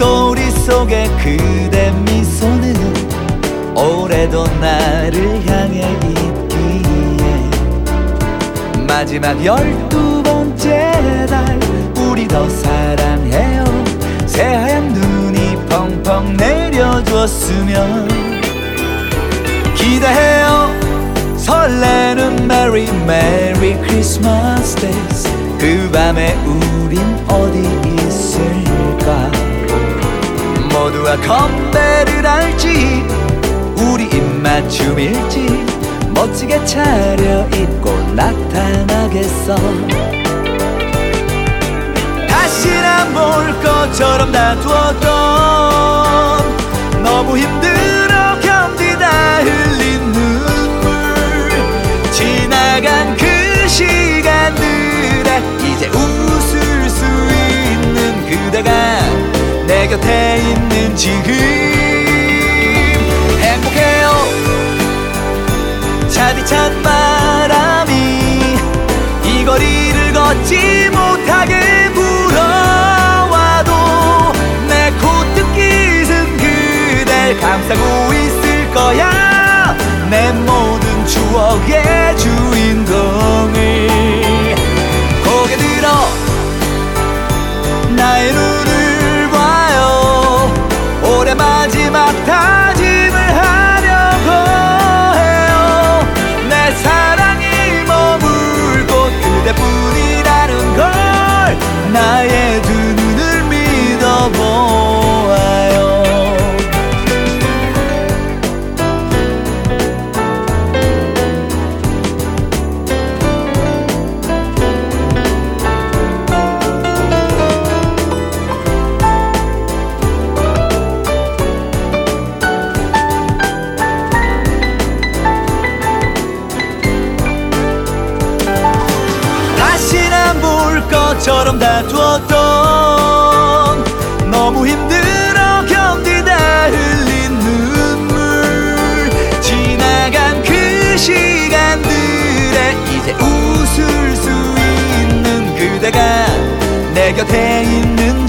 목도리 속에 그대 미소는 올해도 나를 향해 있기에. 마지막 열두 번째 달 우리 더 사랑해요. 새하얀 눈이 펑펑 내려줬으면 기대해요. 설레는 Merry Merry Christmas days 그 밤에 우린 어디 모두가 건배를 할지 우리 입맞춤일지 멋지게 차려입고 나타나겠어. 안볼 것처럼 다투었던 너무 힘들어 견디다 흘린 눈물. 지나간 그 시간들에 이제 웃을 수 있는 그대가 내 곁에 있는 지금. 행복해요. 차디찬 바람이 이 거리를 걷지 못하게 불어와도 내 코뜻깃은 그댈 감싸고 있을 거야. 내 모든 추억의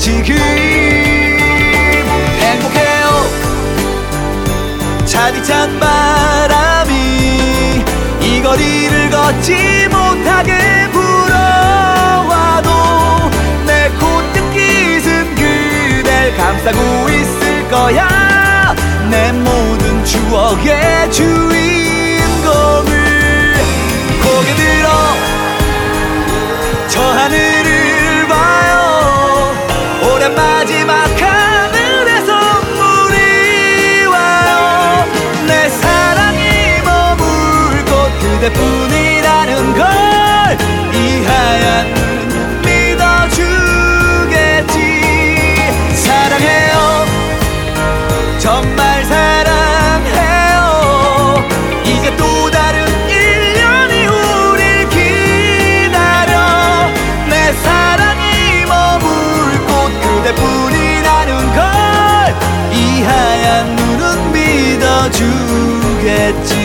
지금 행복해요. 차디찬 바람이 이 거리를 걷지 못하게 불어와도 내 코뜻깃은 그댈 감싸고 있을 거야. 내 모든 추억의 주인공을 고개 들어 저 봐요 올해 마지막 하늘에서 물이 와요. 내 사랑이 머물 곳 그대뿐 믿어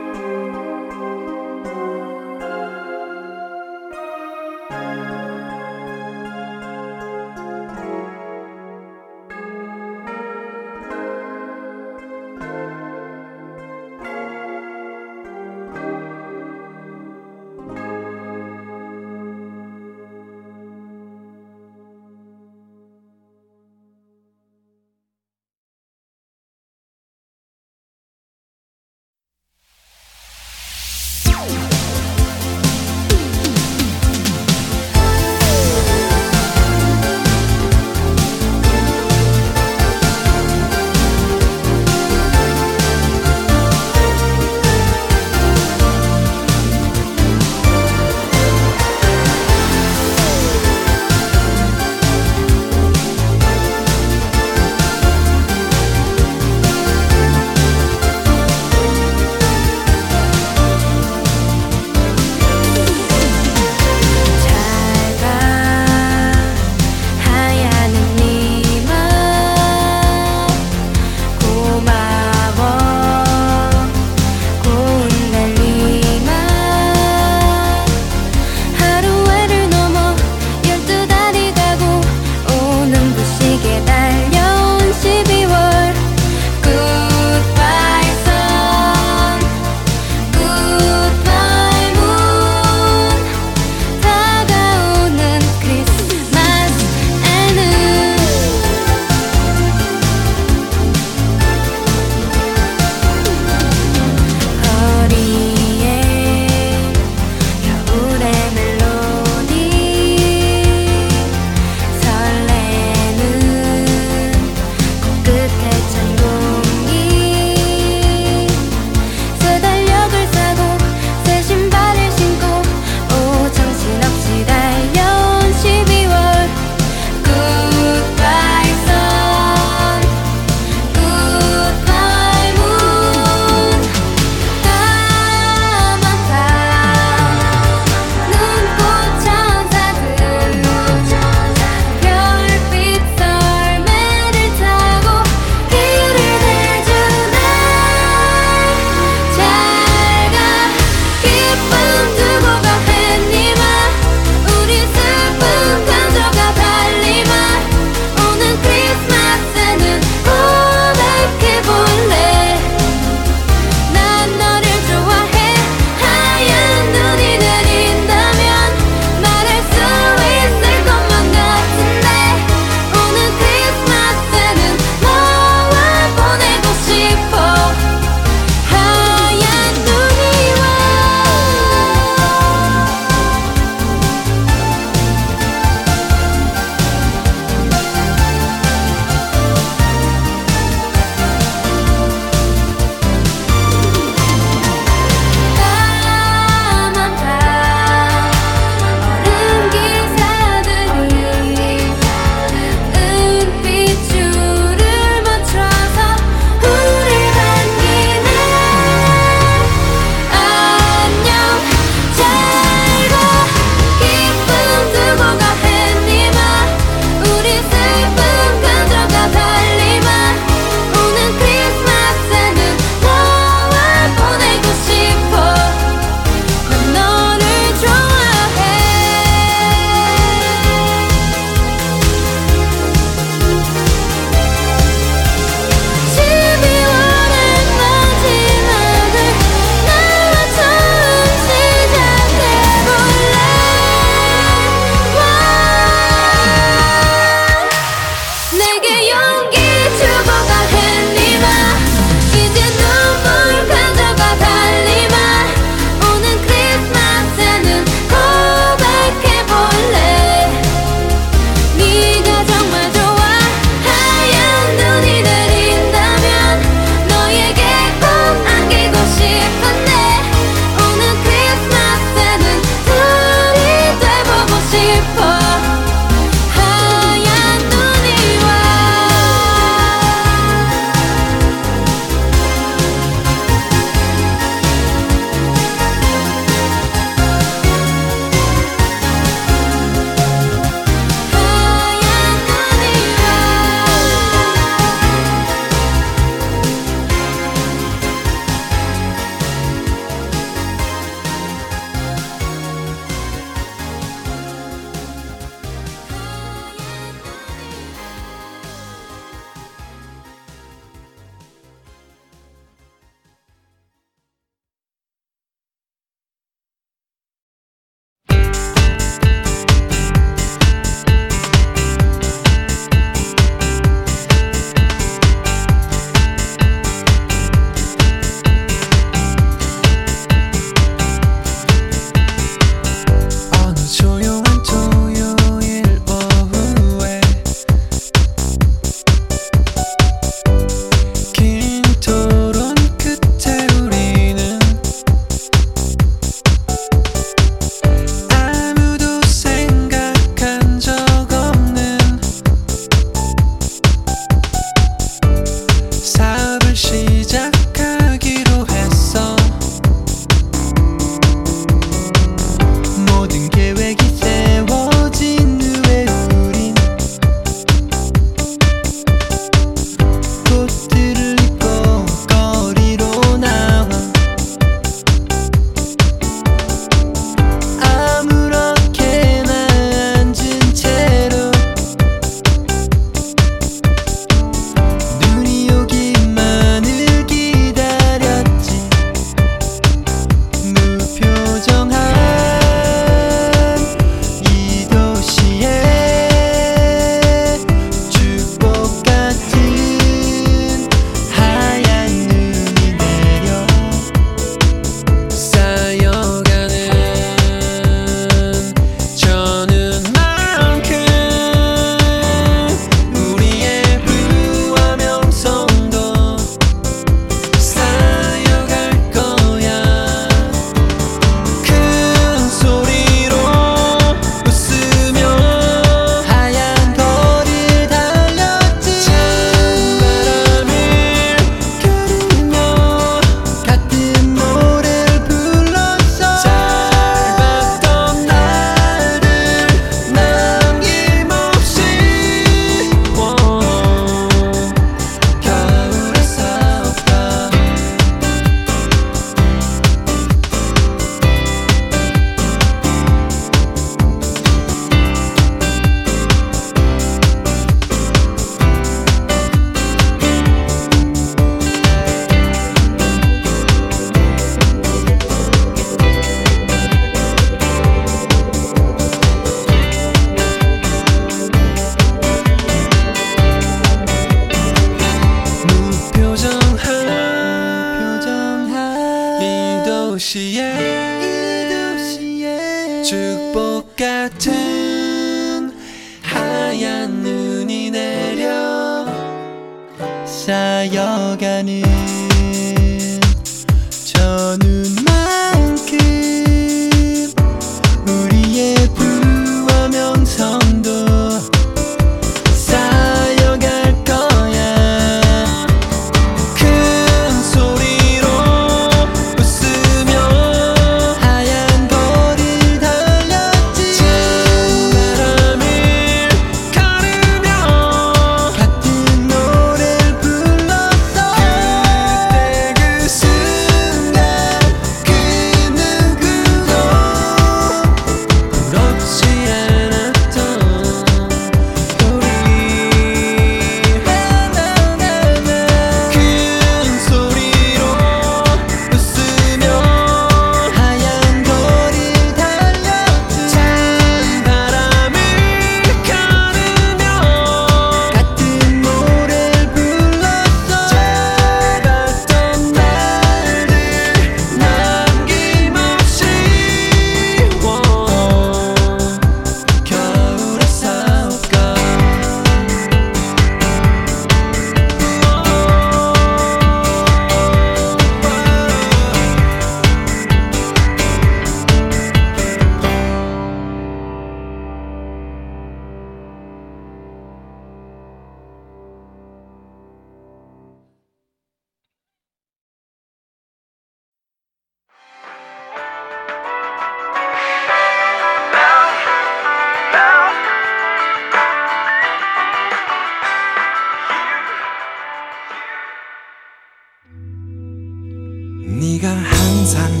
Sand.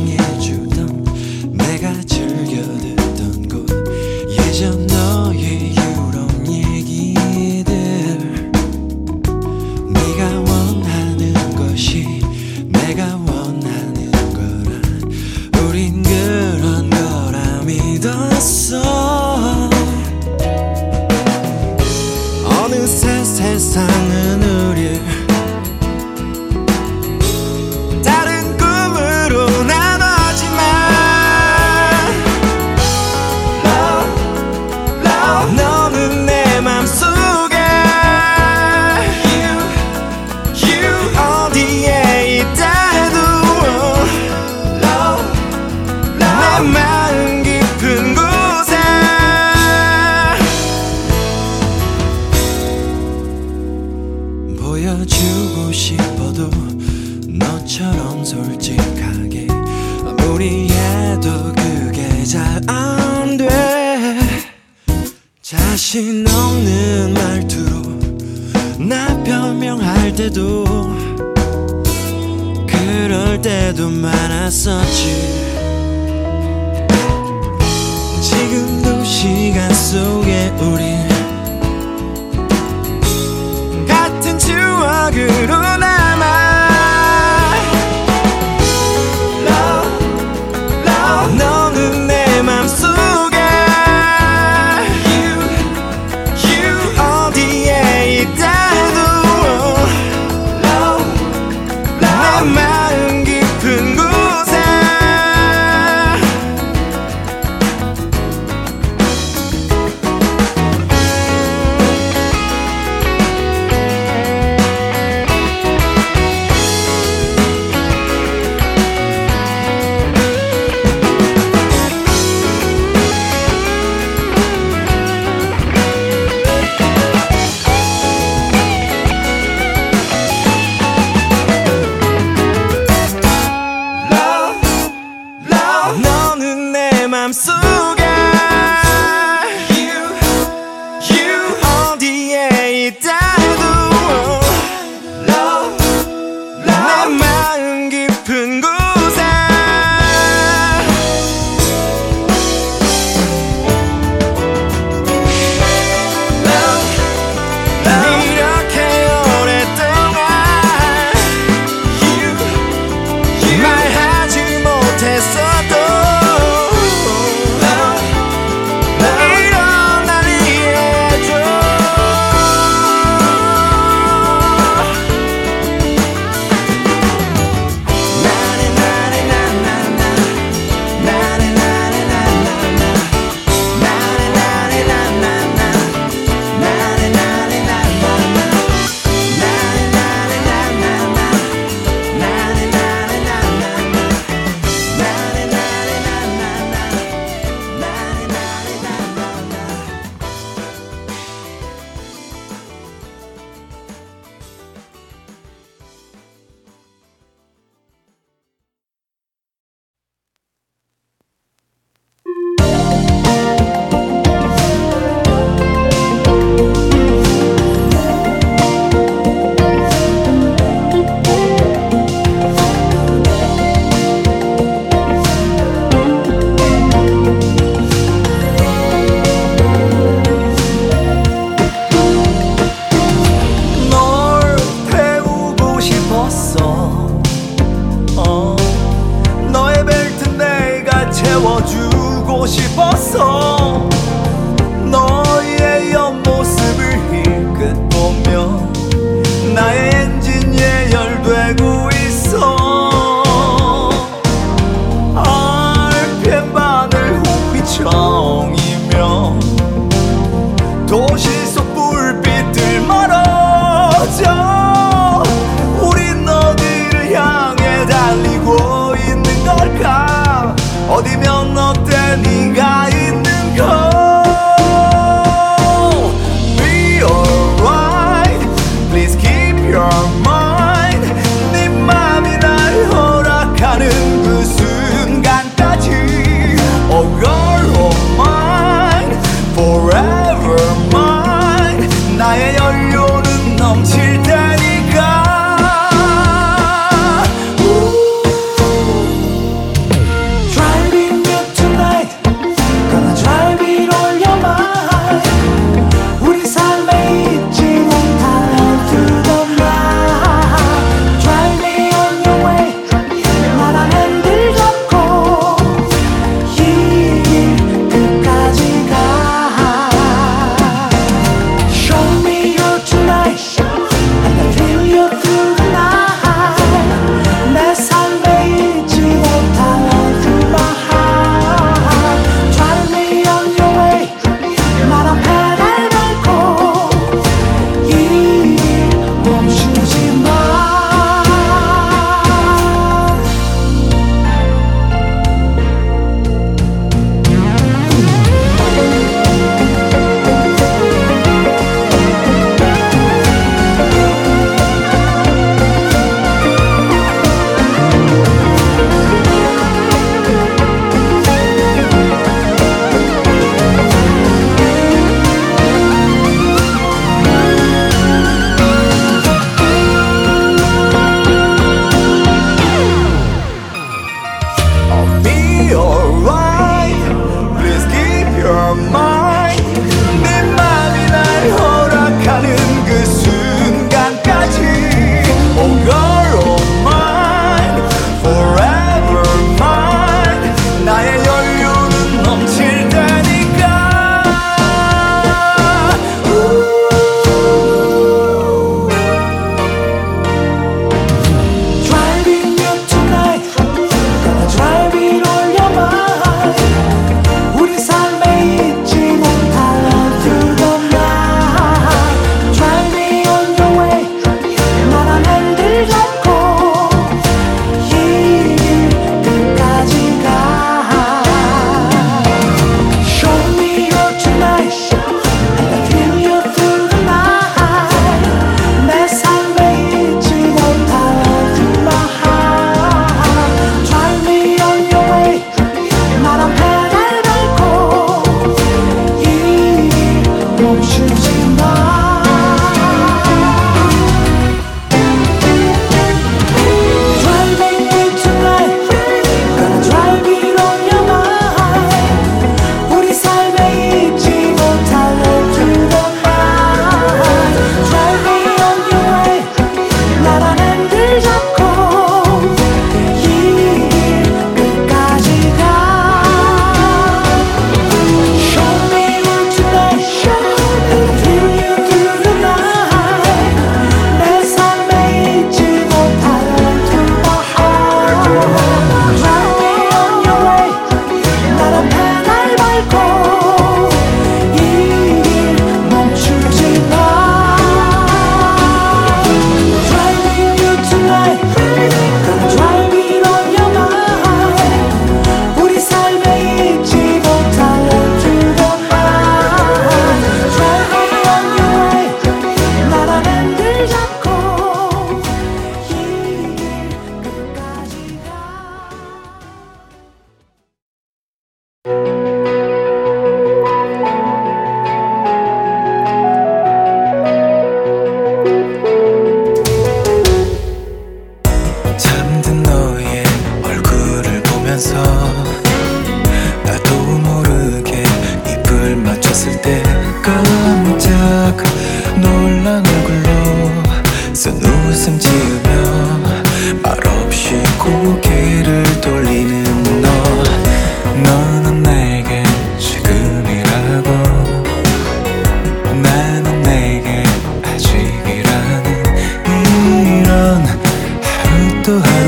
to her.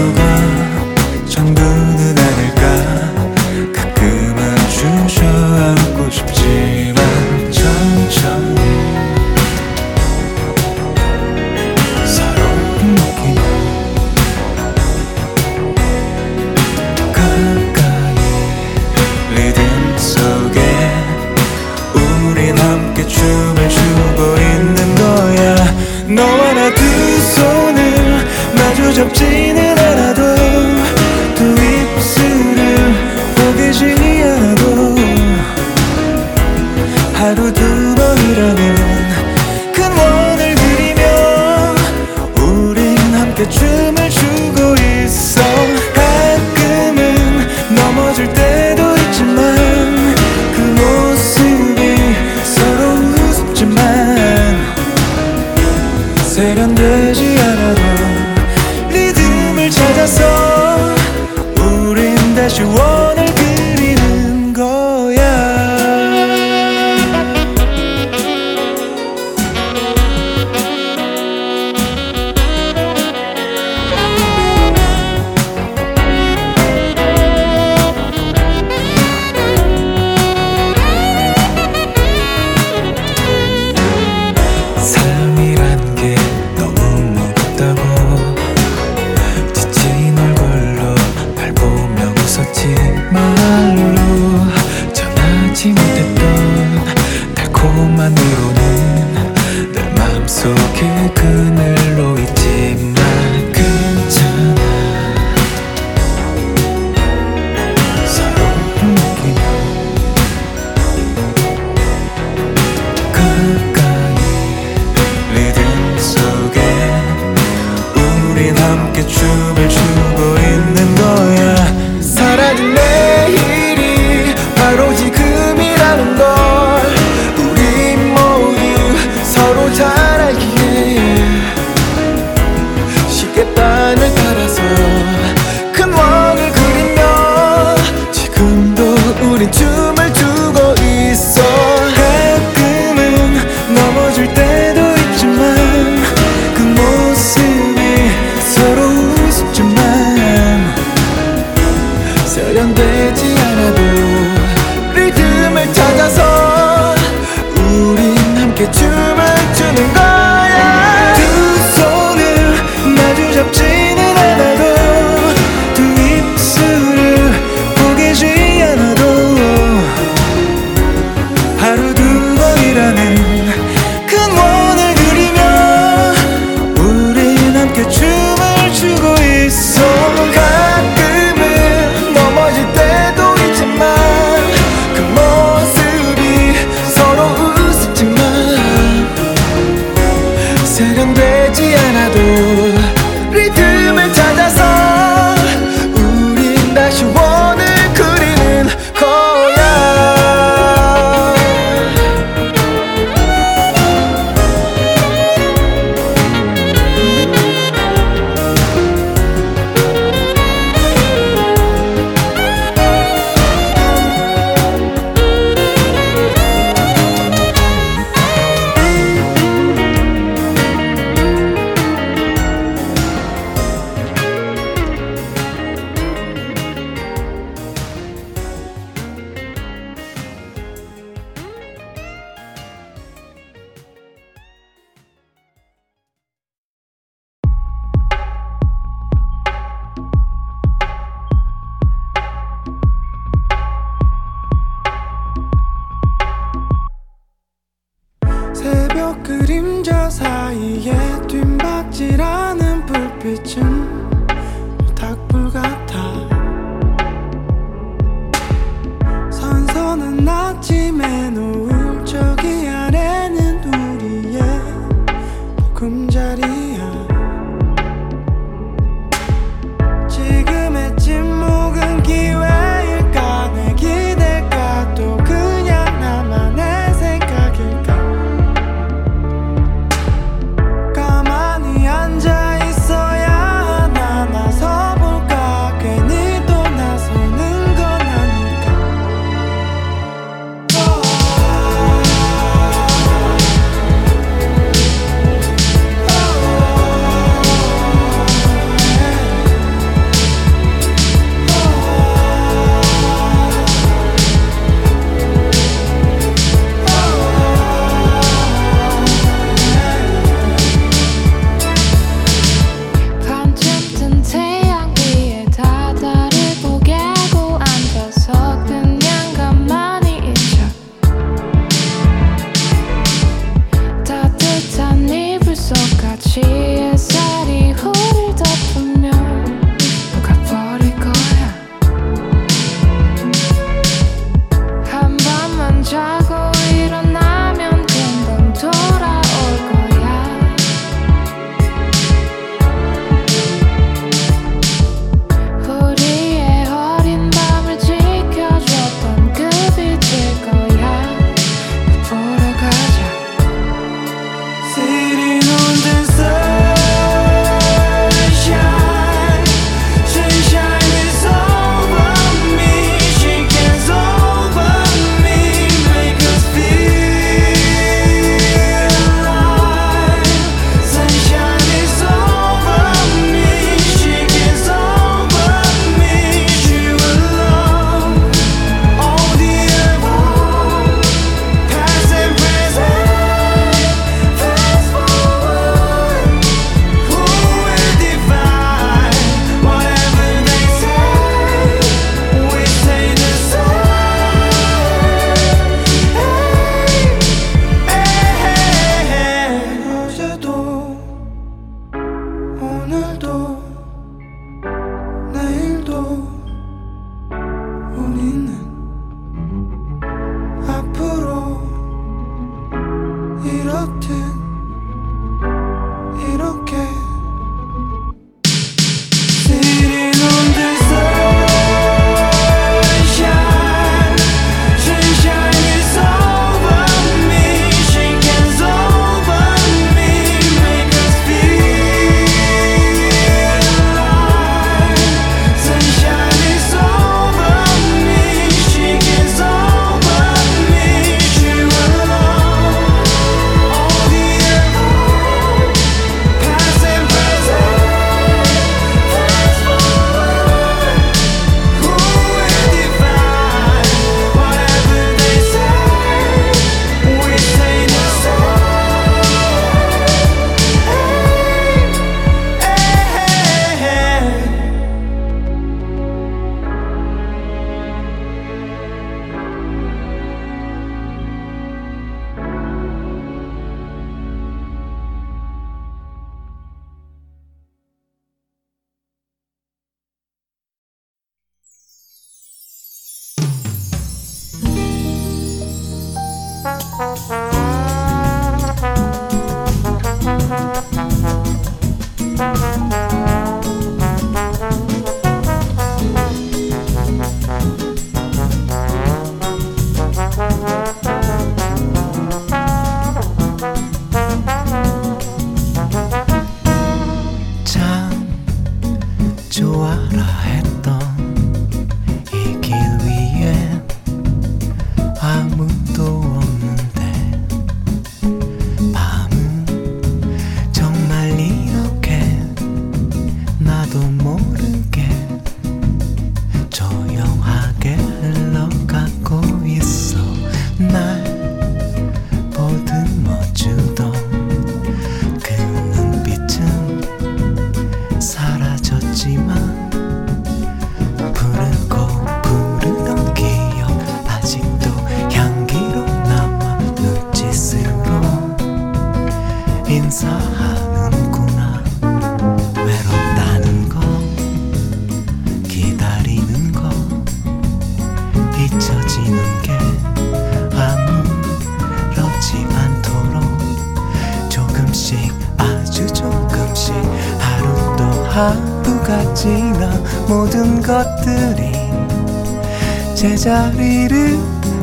제자리를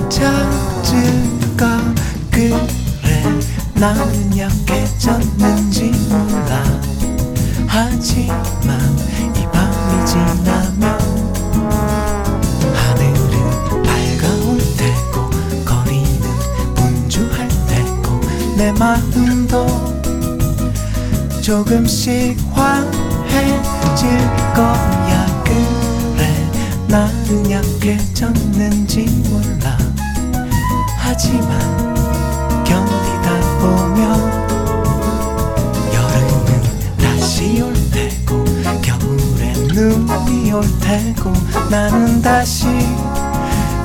찾을까? 그래 나는 약해졌는지 몰라. 하지만 이 밤이 지나면 하늘은 밝아올 테고 거리는 분주할 테고 내 마음도 조금씩 환 해질 거야. 그래 나는 약해 어쩌는지 몰라. 하지만 견디다 보면 여름은 다시 올 테고 겨울엔 눈이 올 테고 나는 다시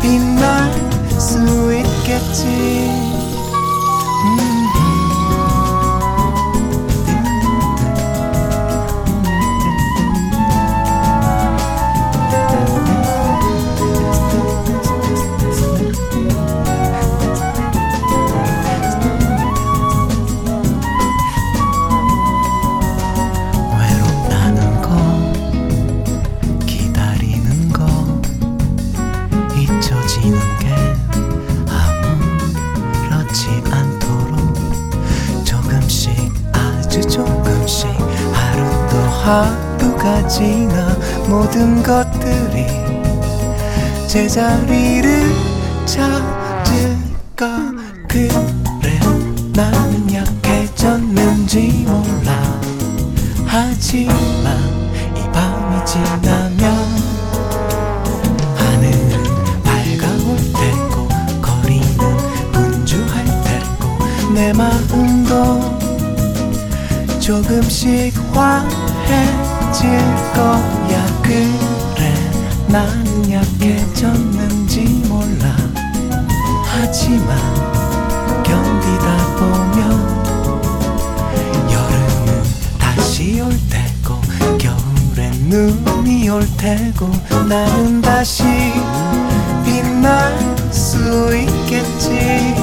빛날 수 있겠지 하루가 지나 모든 것들이 제자리를 찾을까? 그래 나는 약해졌는지 몰라. 하지만 이 밤이 지나면 하늘은 밝아올 테고 거리는 분주할 테고 내 마음도 조금씩 화 해질 거야. 그래 난 약해졌는지 몰라. 하지만 견디다 보면 여름은 다시 올 테고 겨울엔 눈이 올 테고 나는 다시 빛날 수 있겠지